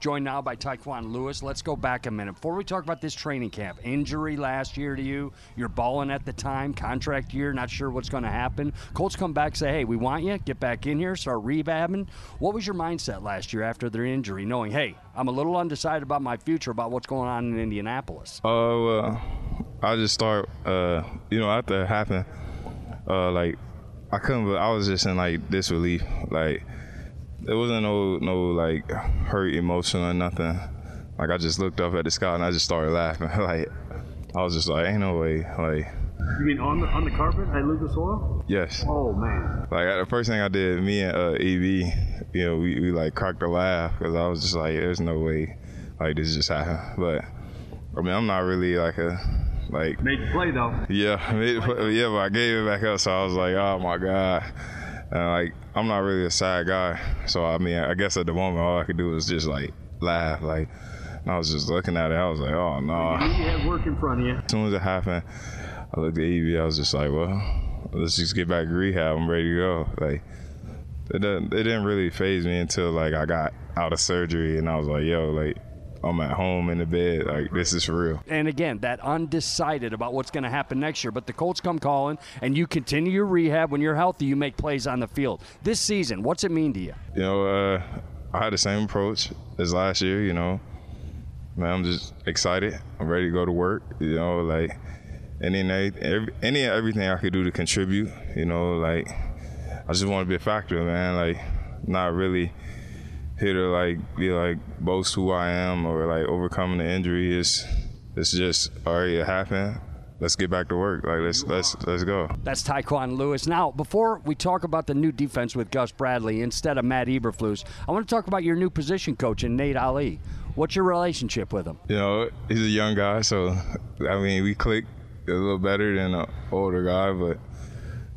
Joined now by Tyquan Lewis. Let's go back a minute. Before we talk about this training camp, injury last year to you, you're balling at the time, contract year, not sure what's going to happen. Colts come back, say, hey, we want you, get back in here, start rehabbing. What was your mindset last year after their injury, knowing, hey, I'm a little undecided about my future, about what's going on in Indianapolis? Oh, uh, I just start, uh, you know, after it happened, uh, like, I couldn't, I was just in like disbelief. Like, there wasn't no no like hurt emotion or nothing. Like I just looked up at the sky and I just started laughing. like I was just like, ain't no way. Like you mean on the on the carpet at Lucas Oil? Yes. Oh man. Like the first thing I did, me and uh, EB, you know, we, we like cracked a laugh because I was just like, there's no way, like this just happened. But I mean, I'm not really like a like made the play though. Yeah, made yeah, but I gave it back up, so I was like, oh my god. And like I'm not really a sad guy, so I mean, I guess at the moment all I could do was just like laugh, like. I was just looking at it. I was like, oh no. You had work in front of you. As soon as it happened, I looked at Evie. I was just like, well, let's just get back to rehab. I'm ready to go. Like, it didn't, it didn't really faze me until like I got out of surgery, and I was like, yo, like I'm at home in the bed. Like this is for real. And again, that undecided about what's going to happen next year. But the Colts come calling, and you continue your rehab. When you're healthy, you make plays on the field. This season, what's it mean to you? You know, uh, I had the same approach as last year. You know, man, I'm just excited. I'm ready to go to work. You know, like any and every, any and everything I could do to contribute. You know, like I just want to be a factor, man. Like not really here to like be like boast who I am or like overcoming the injury. It's it's just all right. It happened. Let's get back to work. Like let's let's let's go. That's Tyquan Lewis. Now, before we talk about the new defense with Gus Bradley instead of Matt Eberflus, I want to talk about your new position coach and Nate Ollie. What's your relationship with him? You know, he's a young guy, so I mean, we click a little better than an older guy, but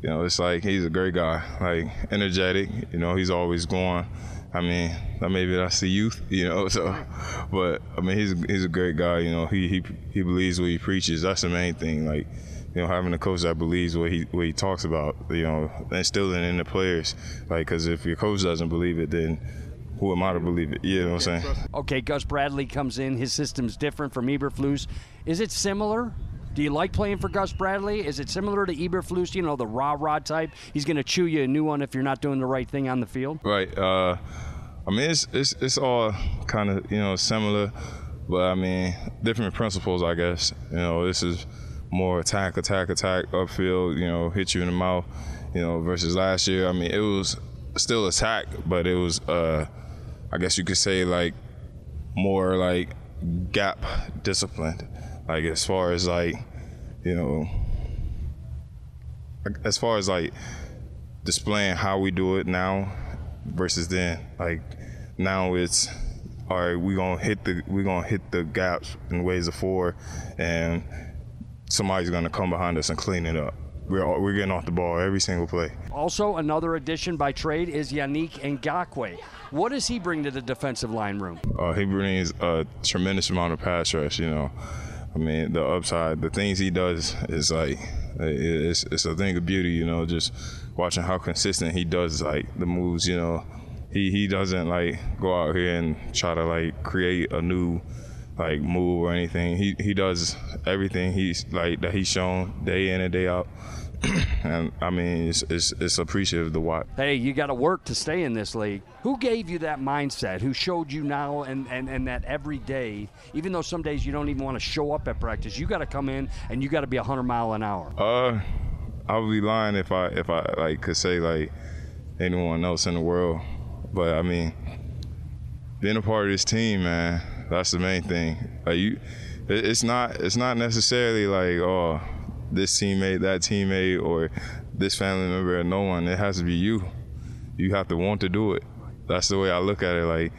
you know, it's like he's a great guy, like energetic. You know, he's always going. I mean, maybe that's the youth, you know. So, but I mean, he's he's a great guy. You know, he he he believes what he preaches. That's the main thing. Like, you know, having a coach that believes what he what he talks about. You know, instilling in the players. Like, because if your coach doesn't believe it, then who am I to believe it? You know what I'm saying? Okay, Gus Bradley comes in. His system's different from Eberflus. Is it similar? Do you like playing for Gus Bradley? Is it similar to Eberflus? You know, the raw rod type. He's going to chew you a new one if you're not doing the right thing on the field. Right. Uh, I mean, it's it's it's all kind of you know similar, but I mean different principles, I guess. You know, this is more attack, attack, attack upfield. You know, hit you in the mouth. You know, versus last year. I mean, it was still attack, but it was, uh, I guess you could say like more like gap disciplined. Like as far as like, you know, as far as like displaying how we do it now versus then. Like now it's all right. We gonna hit the we gonna hit the gaps in ways of four, and somebody's gonna come behind us and clean it up. We're, we're getting off the ball every single play. Also, another addition by trade is Yannick Ngakoue. What does he bring to the defensive line room? Uh, he brings a tremendous amount of pass rush. You know, I mean, the upside, the things he does is like it's it's a thing of beauty. You know, just watching how consistent he does like the moves. You know, he he doesn't like go out here and try to like create a new like move or anything. He he does everything he's like that he's shown day in and day out. and I mean, it's, it's, it's appreciative to watch. Hey, you got to work to stay in this league. Who gave you that mindset? Who showed you now and, and, and that every day, even though some days you don't even want to show up at practice, you got to come in and you got to be 100 mile an hour? Uh, I would be lying if I if I like could say like anyone else in the world. But I mean, being a part of this team, man, that's the main thing. Like you, it's not it's not necessarily like oh this teammate, that teammate, or this family member, or no one. It has to be you. You have to want to do it. That's the way I look at it. Like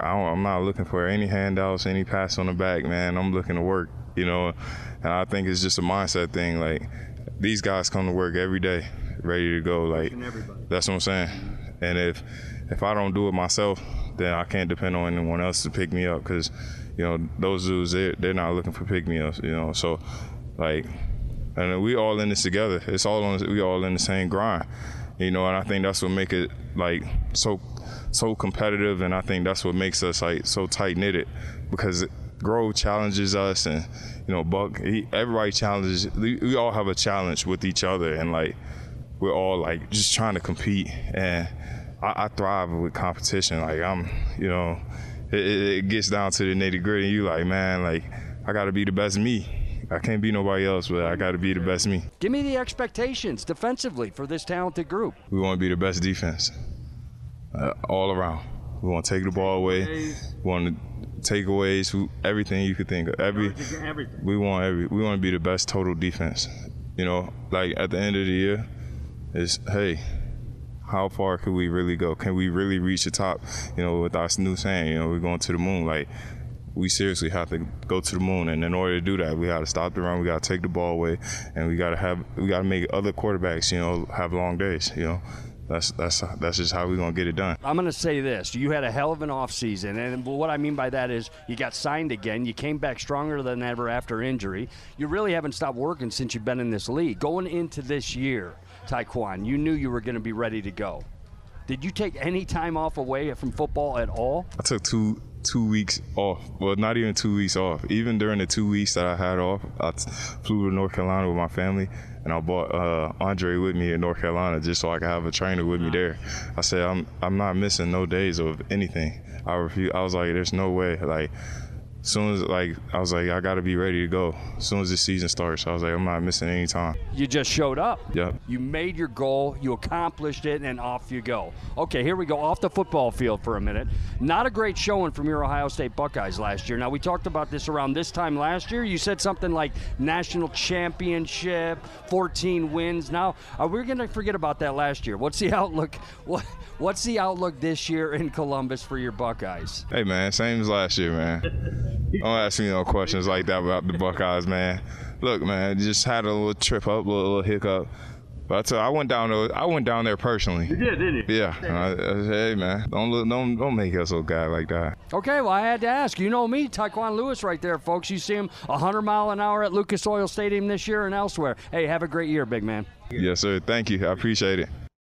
I am not looking for any handouts, any pass on the back, man. I'm looking to work. You know, and I think it's just a mindset thing. Like these guys come to work every day, ready to go. Like that's what I'm saying. And if if I don't do it myself, then I can't depend on anyone else to pick me up because you know those dudes they're, they're not looking for pick me ups. You know, so like and we all in this together. It's all on. We all in the same grind. You know, and I think that's what make it like so so competitive, and I think that's what makes us like so tight knitted because Grove challenges us, and you know, Buck, he, everybody challenges. We, all have a challenge with each other, and like we're all like just trying to compete, and I, I thrive with competition. Like I'm, you know, it, it gets down to the nitty gritty. And you like, man, like I got to be the best me. I can't be nobody else, but I got to be the best me. Give me the expectations defensively for this talented group. We want to be the best defense uh, all around. We want to take the ball away. We want to takeaways, everything you could think of. Every we want every we want to be the best total defense. You know, like at the end of the year, it's hey, how far could we really go? Can we really reach the top? You know, with our new saying, you know, we're going to the moon. Like we seriously have to go to the moon, and in order to do that, we got to stop the run. We got to take the ball away, and we got to have we got to make other quarterbacks, you know, have long days. You know, that's that's that's just how we're gonna get it done. I'm gonna say this: you had a hell of an offseason, and what I mean by that is you got signed again. You came back stronger than ever after injury. You really haven't stopped working since you've been in this league. Going into this year, Tyquan, you knew you were going to be ready to go. Did you take any time off away from football at all? I took two two weeks off. Well, not even two weeks off. Even during the two weeks that I had off, I flew to North Carolina with my family and I brought uh, Andre with me in North Carolina just so I could have a trainer with me there. I said I'm I'm not missing no days of anything. I refuse. I was like, there's no way. Like soon as like I was like I got to be ready to go. As soon as the season starts, I was like I'm not missing any time. You just showed up. Yep. You made your goal, you accomplished it, and off you go. Okay, here we go off the football field for a minute. Not a great showing from your Ohio State Buckeyes last year. Now we talked about this around this time last year. You said something like national championship, 14 wins. Now are we going to forget about that last year? What's the outlook? What What's the outlook this year in Columbus for your Buckeyes? Hey man, same as last year, man. Don't ask me no questions like that about the Buckeyes, man. Look, man, just had a little trip up, a little, little hiccup. But I, I went down there. I went down there personally. You did, didn't you? Yeah. I, I said, hey, man, don't look, don't don't make us a guy like that. Okay, well, I had to ask. You know me, Tyquan Lewis, right there, folks. You see him 100 mile an hour at Lucas Oil Stadium this year and elsewhere. Hey, have a great year, big man. Yes, sir. Thank you. I appreciate it.